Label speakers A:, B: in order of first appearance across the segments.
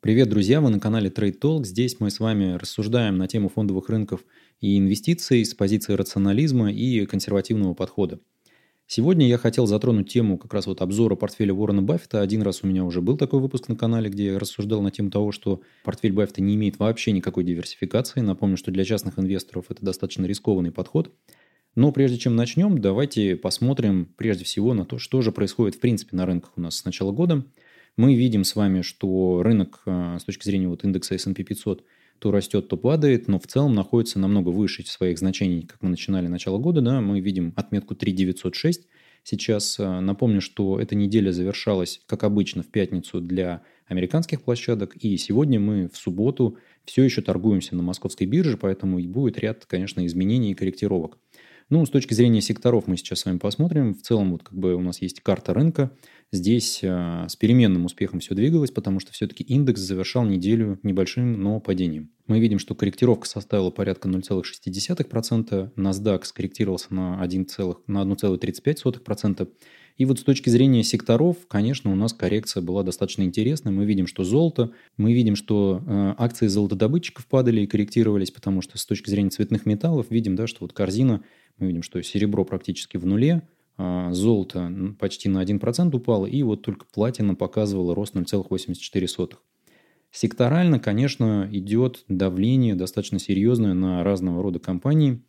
A: Привет, друзья! Вы на канале Trade Talk. Здесь мы с вами рассуждаем на тему фондовых рынков и инвестиций с позиции рационализма и консервативного подхода. Сегодня я хотел затронуть тему как раз вот обзора портфеля Уоррена Баффета. Один раз у меня уже был такой выпуск на канале, где я рассуждал на тему того, что портфель Баффета не имеет вообще никакой диверсификации. Напомню, что для частных инвесторов это достаточно рискованный подход. Но прежде чем начнем, давайте посмотрим прежде всего на то, что же происходит в принципе на рынках у нас с начала года – мы видим с вами, что рынок э, с точки зрения вот индекса S&P 500 то растет, то падает, но в целом находится намного выше своих значений, как мы начинали начало года. Да, мы видим отметку 3906. Сейчас э, напомню, что эта неделя завершалась, как обычно, в пятницу для американских площадок, и сегодня мы в субботу все еще торгуемся на московской бирже, поэтому и будет ряд, конечно, изменений и корректировок. Ну, с точки зрения секторов мы сейчас с вами посмотрим. В целом, вот как бы у нас есть карта рынка. Здесь э, с переменным успехом все двигалось, потому что все-таки индекс завершал неделю небольшим, но падением. Мы видим, что корректировка составила порядка 0,6%, NASDAQ скорректировался на 1,35%. И вот с точки зрения секторов, конечно, у нас коррекция была достаточно интересной. Мы видим, что золото, мы видим, что э, акции золотодобытчиков падали и корректировались, потому что с точки зрения цветных металлов видим, да, что вот корзина мы видим, что серебро практически в нуле, а золото почти на 1% упало, и вот только платина показывала рост 0,84. Секторально, конечно, идет давление достаточно серьезное на разного рода компании.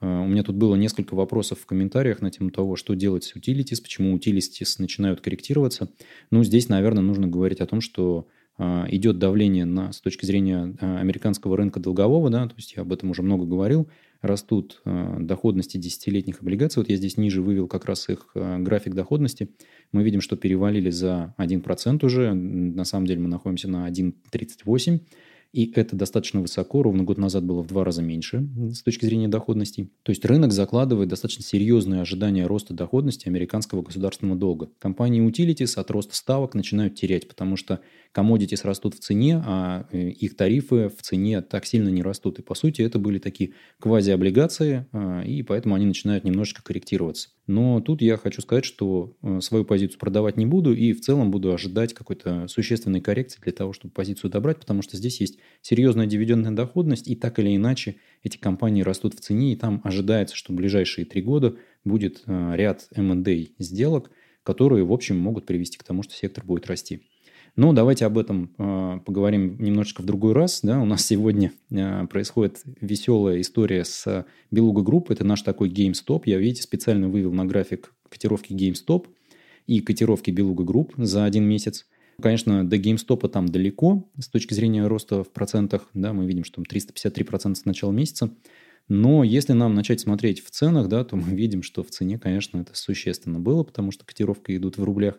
A: А, у меня тут было несколько вопросов в комментариях на тему того, что делать с utilities, почему utilities начинают корректироваться. Ну, здесь, наверное, нужно говорить о том, что а, идет давление на, с точки зрения американского рынка долгового, да, то есть я об этом уже много говорил, растут э, доходности десятилетних облигаций. Вот я здесь ниже вывел как раз их э, график доходности. Мы видим, что перевалили за 1% уже. На самом деле мы находимся на 1,38%. И это достаточно высоко, ровно год назад было в два раза меньше с точки зрения доходности. То есть рынок закладывает достаточно серьезные ожидания роста доходности американского государственного долга. Компании Utilities от роста ставок начинают терять, потому что commodities растут в цене, а э, их тарифы в цене так сильно не растут. И по сути это были такие квазиоблигации, а, и поэтому они начинают немножечко корректироваться. Но тут я хочу сказать, что э, свою позицию продавать не буду и в целом буду ожидать какой-то существенной коррекции для того, чтобы позицию добрать, потому что здесь есть серьезная дивидендная доходность, и так или иначе эти компании растут в цене, и там ожидается, что в ближайшие три года будет э, ряд M&A сделок, которые, в общем, могут привести к тому, что сектор будет расти. Но давайте об этом э, поговорим немножечко в другой раз. Да? У нас сегодня э, происходит веселая история с Белуга Групп. Это наш такой GameStop. Я, видите, специально вывел на график котировки GameStop и котировки Белуга Групп за один месяц. Конечно, до GameStop там далеко с точки зрения роста в процентах. Да, мы видим, что там 353% с начала месяца. Но если нам начать смотреть в ценах, да, то мы видим, что в цене, конечно, это существенно было, потому что котировки идут в рублях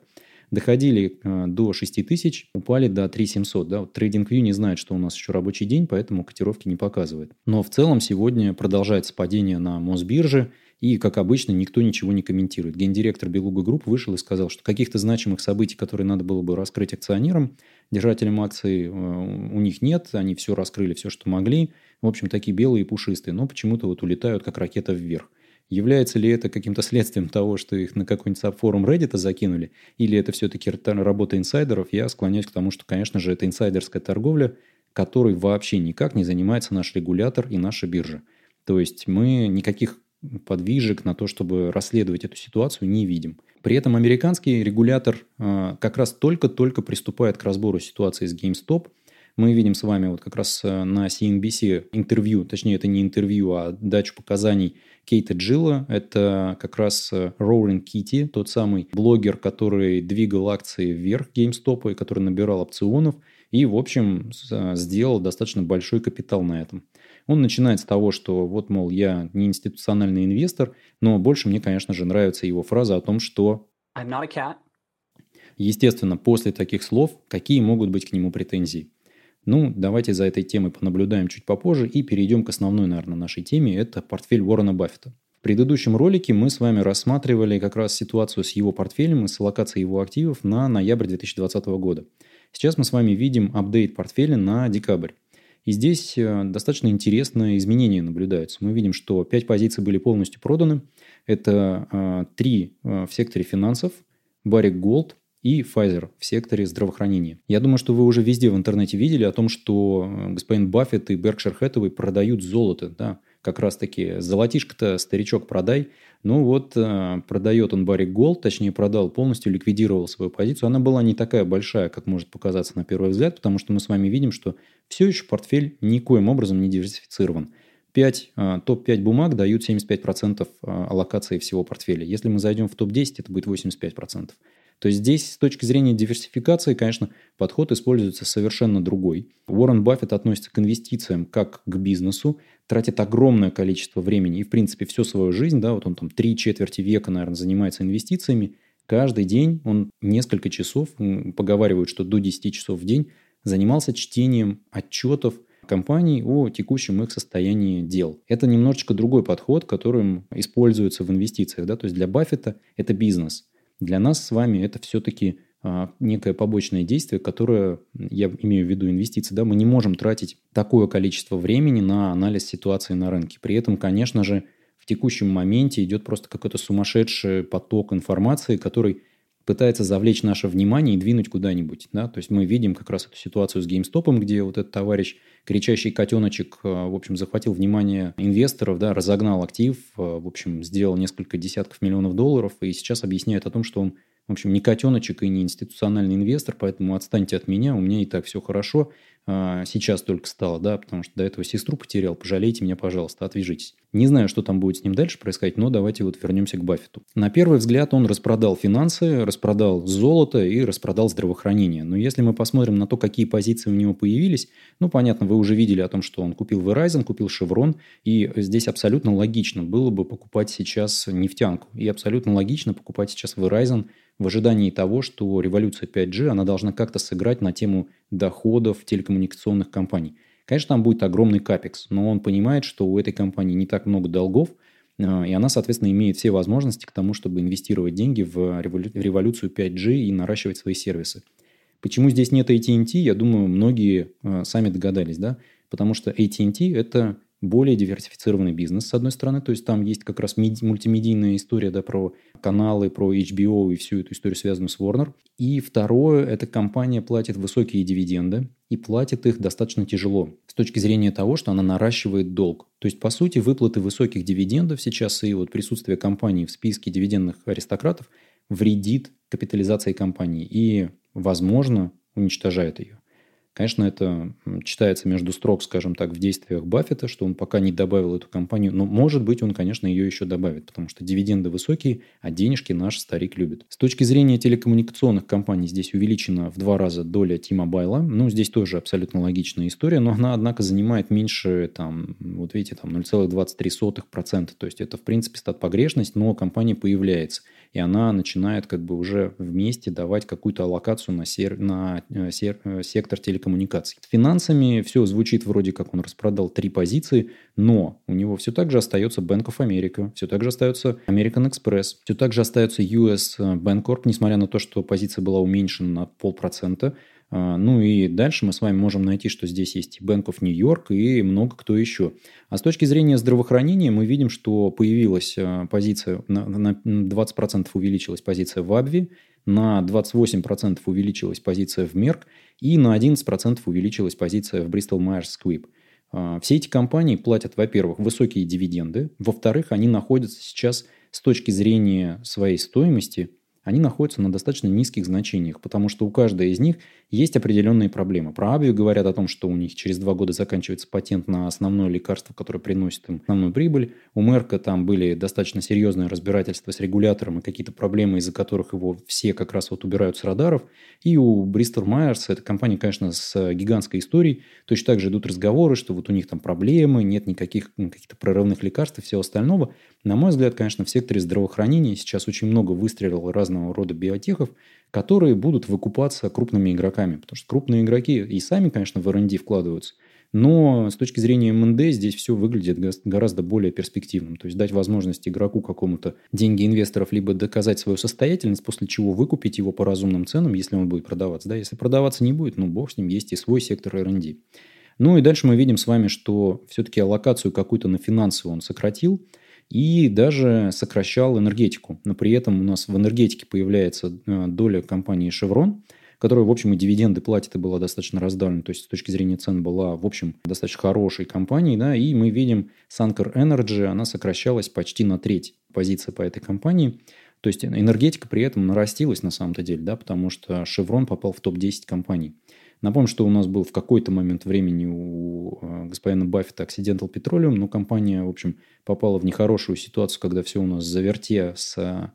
A: доходили э, до 6 тысяч, упали до 3 700. Да? Вот TradingView не знает, что у нас еще рабочий день, поэтому котировки не показывает. Но в целом сегодня продолжается падение на Мосбирже, и, как обычно, никто ничего не комментирует. Гендиректор Белуга Групп вышел и сказал, что каких-то значимых событий, которые надо было бы раскрыть акционерам, держателям акций, э, у них нет, они все раскрыли, все, что могли. В общем, такие белые и пушистые, но почему-то вот улетают, как ракета вверх. Является ли это каким-то следствием того, что их на какой-нибудь сабфорум Reddit закинули, или это все-таки работа инсайдеров, я склоняюсь к тому, что, конечно же, это инсайдерская торговля, которой вообще никак не занимается наш регулятор и наша биржа. То есть мы никаких подвижек на то, чтобы расследовать эту ситуацию, не видим. При этом американский регулятор э, как раз только-только приступает к разбору ситуации с GameStop – мы видим с вами вот как раз э, на CNBC интервью, точнее это не интервью, а дачу показаний Кейта Джилла. Это как раз э, Роурен Кити, тот самый блогер, который двигал акции вверх GameStop и который набирал опционов и, в общем, э, сделал достаточно большой капитал на этом. Он начинает с того, что вот, мол, я не институциональный инвестор, но больше мне, конечно же, нравится его фраза о том, что I'm not a cat. Естественно, после таких слов, какие могут быть к нему претензии? Ну, давайте за этой темой понаблюдаем чуть попозже и перейдем к основной, наверное, нашей теме. Это портфель Уоррена Баффета. В предыдущем ролике мы с вами рассматривали как раз ситуацию с его портфелем и с аллокацией его активов на ноябрь 2020 года. Сейчас мы с вами видим update портфеля на декабрь. И здесь э, достаточно интересные изменения наблюдаются. Мы видим, что 5 позиций были полностью проданы. Это 3 э, э, в секторе финансов, Barrick Gold, и Pfizer в секторе здравоохранения. Я думаю, что вы уже везде в интернете видели о том, что господин Баффет и Berkshire Hathaway продают золото. Да? Как раз-таки золотишко-то старичок продает. Ну вот э, продает он Barrick Gold, точнее продал, полностью ликвидировал свою позицию. Она была не такая большая, как может показаться на первый взгляд, потому что мы с вами видим, что все еще портфель никоим образом не диверсифицирован. 5, э, топ-5 бумаг дают 75% э, аллокации всего портфеля. Если мы зайдем в топ-10, это будет 85%. То есть здесь с точки зрения диверсификации, конечно, подход используется совершенно другой. Уоррен Баффет относится к инвестициям как к бизнесу, тратит огромное количество времени и, в принципе, всю свою жизнь, да, вот он там три четверти века, наверное, занимается инвестициями, каждый день он несколько часов, поговаривают, что до 10 часов в день, занимался чтением отчетов компаний о текущем их состоянии дел. Это немножечко другой подход, которым используется в инвестициях. Да? То есть для Баффета это бизнес – для нас с вами это все-таки а, некое побочное действие, которое, я имею в виду инвестиции, да, мы не можем тратить такое количество времени на анализ ситуации на рынке. При этом, конечно же, в текущем моменте идет просто какой-то сумасшедший поток информации, который пытается завлечь наше внимание и двинуть куда-нибудь. Да? То есть мы видим как раз эту ситуацию с GameStop, где вот этот товарищ, кричащий котеночек, а, в общем, захватил внимание инвесторов, да, разогнал актив, а, в общем, сделал несколько десятков миллионов долларов и сейчас объясняет о том, что он в общем, не котеночек и не институциональный инвестор, поэтому отстаньте от меня, у меня и так все хорошо. А, сейчас только стало, да, потому что до этого сестру потерял, пожалейте меня, пожалуйста, отвяжитесь. Не знаю, что там будет с ним дальше происходить, но давайте вот вернемся к Баффету. На первый взгляд он распродал финансы, распродал золото и распродал здравоохранение. Но если мы посмотрим на то, какие позиции у него появились, ну, понятно, вы уже видели о том, что он купил Verizon, купил Chevron, и здесь абсолютно логично было бы покупать сейчас нефтянку. И абсолютно логично покупать сейчас Verizon в ожидании того, что революция 5G, она должна как-то сыграть на тему доходов телекоммуникационных компаний. Конечно, там будет огромный капекс, но он понимает, что у этой компании не так много долгов, а, и она, соответственно, имеет все возможности к тому, чтобы инвестировать деньги в революцию 5G и наращивать свои сервисы. Почему здесь нет AT&T, я думаю, многие а, сами догадались, да? Потому что AT&T – это более диверсифицированный бизнес, с одной стороны, то есть там есть как раз мультимедийная история да, про каналы, про HBO и всю эту историю, связанную с Warner. И второе, эта компания платит высокие дивиденды и платит их достаточно тяжело с точки зрения того, что она наращивает долг. То есть, по сути, выплаты высоких дивидендов сейчас и вот присутствие компании в списке дивидендных аристократов вредит капитализации компании и, возможно, уничтожает ее. Конечно, это читается между строк, скажем так, в действиях Баффета, что он пока не добавил эту компанию, но, может быть, он, конечно, ее еще добавит, потому что дивиденды высокие, а денежки наш старик любит. С точки зрения телекоммуникационных компаний здесь увеличена в два раза доля T-Mobile. Ну, здесь тоже абсолютно логичная история, но она, однако, занимает меньше, там, вот видите, там 0,23%. То есть это, в принципе, стат погрешность, но компания появляется – и она начинает как бы уже вместе давать какую-то аллокацию на, сер, на э, сер, э, сектор телекоммуникаций. С финансами все звучит вроде как он распродал три позиции, но у него все так же остается Bank of America, все так же остается American Express, все так же остается US Bancorp, несмотря на то, что позиция была уменьшена на полпроцента, ну и дальше мы с вами можем найти, что здесь есть и Bank of New York и много кто еще. А с точки зрения здравоохранения мы видим, что появилась а, позиция, на 20% увеличилась позиция в Абви, на 28% увеличилась позиция в Мерк и на 11% увеличилась позиция в Bristol Myers Squibb. А, все эти компании платят, во-первых, высокие дивиденды, во-вторых, они находятся сейчас с точки зрения своей стоимости они находятся на достаточно низких значениях, потому что у каждой из них есть определенные проблемы. Про Абию говорят о том, что у них через два года заканчивается патент на основное лекарство, которое приносит им основную прибыль. У Мерка там были достаточно серьезные разбирательства с регулятором и какие-то проблемы, из-за которых его все как раз вот убирают с радаров. И у Бристол Майерс, это компания, конечно, с гигантской историей, точно так же идут разговоры, что вот у них там проблемы, нет никаких каких-то прорывных лекарств и всего остального. На мой взгляд, конечно, в секторе здравоохранения сейчас очень много выстрелило разного рода биотехов, которые будут выкупаться крупными игроками. Потому что крупные игроки и сами, конечно, в R&D вкладываются. Но с точки зрения МНД здесь все выглядит гораздо более перспективным. То есть дать возможность игроку какому-то деньги инвесторов либо доказать свою состоятельность, после чего выкупить его по разумным ценам, если он будет продаваться. Да, если продаваться не будет, ну бог с ним, есть и свой сектор R&D. Ну и дальше мы видим с вами, что все-таки аллокацию какую-то на финансы он сократил – и даже сокращал энергетику. Но при этом у нас в энергетике появляется э, доля компании Chevron, которая, в общем, и дивиденды платит и была достаточно раздавлена. То есть, с точки зрения цен была, в общем, достаточно хорошей компанией. Да, и мы видим Sankar Energy, она сокращалась почти на треть позиции по этой компании. То есть, энергетика при этом нарастилась на самом-то деле, да, потому что Chevron попал в топ-10 компаний. Напомню, что у нас был в какой-то момент времени у э, господина Баффета Occidental Petroleum, но компания, в общем, попала в нехорошую ситуацию, когда все у нас заверте с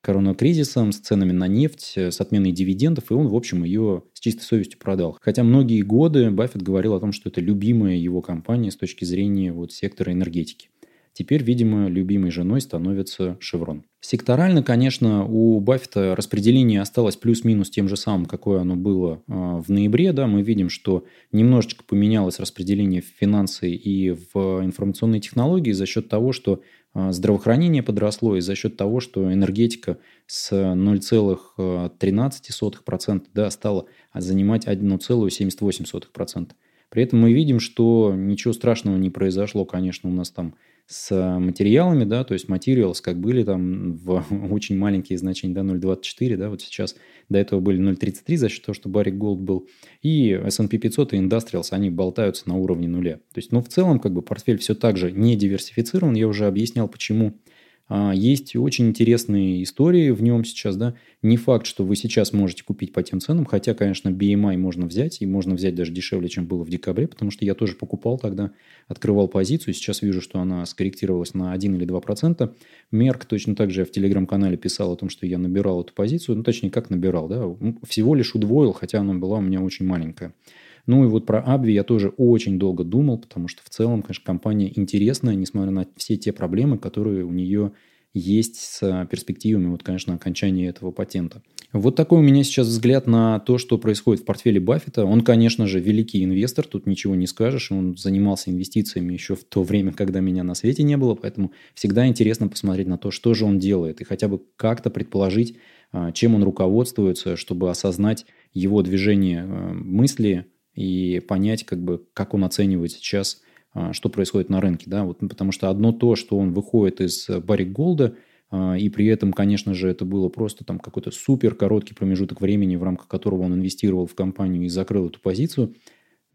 A: коронакризисом, с ценами на нефть, с отменой дивидендов, и он, в общем, ее с чистой совестью продал. Хотя многие годы Баффет говорил о том, что это любимая его компания с точки зрения вот сектора энергетики. Теперь, видимо, любимой женой становится Шеврон. Секторально, конечно, у Баффета распределение осталось плюс-минус тем же самым, какое оно было а, в ноябре. Да, мы видим, что немножечко поменялось распределение в финансы и в информационные технологии за счет того, что а, здравоохранение подросло и за счет того, что энергетика с 0,13% да, стала занимать 1,78%. При этом мы видим, что ничего страшного не произошло, конечно, у нас там с материалами, да, то есть materials как были там в очень маленькие значения, да, 0.24, да, вот сейчас до этого были 0.33 за счет того, что Barrick Gold был, и S&P 500 и Industrials, они болтаются на уровне нуля. То есть, ну, в целом, как бы портфель все так же не диверсифицирован, я уже объяснял, почему есть очень интересные истории в нем сейчас, да. Не факт, что вы сейчас можете купить по тем ценам, хотя, конечно, BMI можно взять, и можно взять даже дешевле, чем было в декабре, потому что я тоже покупал тогда, открывал позицию, сейчас вижу, что она скорректировалась на 1 или 2%. Мерк точно так же в телеграм-канале писал о том, что я набирал эту позицию, ну, точнее, как набирал, да, всего лишь удвоил, хотя она была у меня очень маленькая. Ну и вот про Абви я тоже очень долго думал, потому что в целом, конечно, компания интересная, несмотря на все те проблемы, которые у нее есть с перспективами, вот, конечно, окончания этого патента. Вот такой у меня сейчас взгляд на то, что происходит в портфеле Баффета. Он, конечно же, великий инвестор, тут ничего не скажешь. Он занимался инвестициями еще в то время, когда меня на свете не было, поэтому всегда интересно посмотреть на то, что же он делает, и хотя бы как-то предположить, а, чем он руководствуется, чтобы осознать его движение а, мысли, и понять, как бы, как он оценивает сейчас, а, что происходит на рынке. Да? Вот, потому что одно то, что он выходит из Баррик Голда, а, и при этом, конечно же, это было просто там какой-то супер короткий промежуток времени, в рамках которого он инвестировал в компанию и закрыл эту позицию,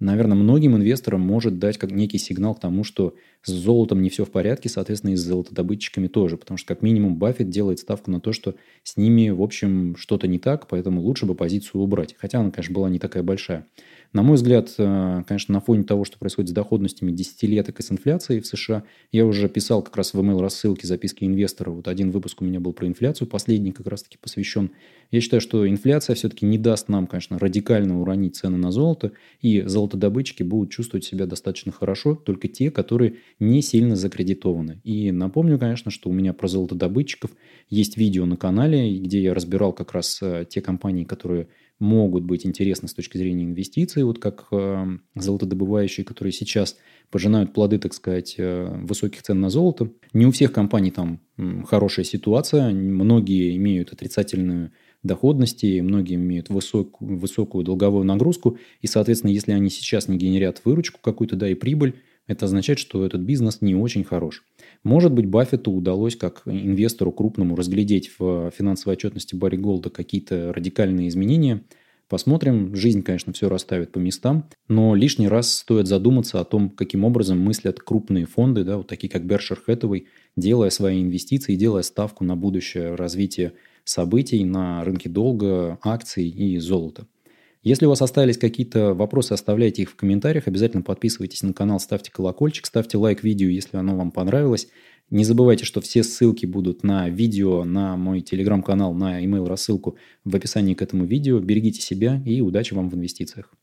A: наверное, многим инвесторам может дать как некий сигнал к тому, что с золотом не все в порядке, соответственно, и с золотодобытчиками тоже, потому что как минимум Баффет делает ставку на то, что с ними, в общем, что-то не так, поэтому лучше бы позицию убрать. Хотя она, конечно, была не такая большая. На мой взгляд, э, конечно, на фоне того, что происходит с доходностями десятилеток и с инфляцией в США, я уже писал как раз в email рассылке записки инвестора. Вот один выпуск у меня был про инфляцию, последний как раз-таки посвящен. Я считаю, что инфляция все-таки не даст нам, конечно, радикально уронить цены на золото, и золотодобытчики будут чувствовать себя достаточно хорошо, только те, которые не сильно закредитованы. И напомню, конечно, что у меня про золотодобытчиков есть видео на канале, где я разбирал как раз э, те компании, которые могут быть интересны с точки зрения инвестиций, вот как э, золотодобывающие, которые сейчас пожинают плоды, так сказать, э, высоких цен на золото. Не у всех компаний там хорошая ситуация, многие имеют отрицательную доходность, и многие имеют высокую, высокую долговую нагрузку, и, соответственно, если они сейчас не генерят выручку какую-то, да, и прибыль, это означает, что этот бизнес не очень хорош. Может быть, Баффету удалось как инвестору крупному разглядеть в финансовой отчетности Барри Голда какие-то радикальные изменения. Посмотрим. Жизнь, конечно, все расставит по местам, но лишний раз стоит задуматься о том, каким образом мыслят крупные фонды, да, вот такие как Berkshire Hathaway, делая свои инвестиции, делая ставку на будущее развитие событий на рынке долга, акций и золота. Если у вас остались какие-то вопросы, оставляйте их в комментариях. Обязательно подписывайтесь на канал, ставьте колокольчик, ставьте лайк видео, если оно вам понравилось. Не забывайте, что все ссылки будут на видео, на мой телеграм-канал, на email рассылку в описании к этому видео. Берегите себя и удачи вам в инвестициях.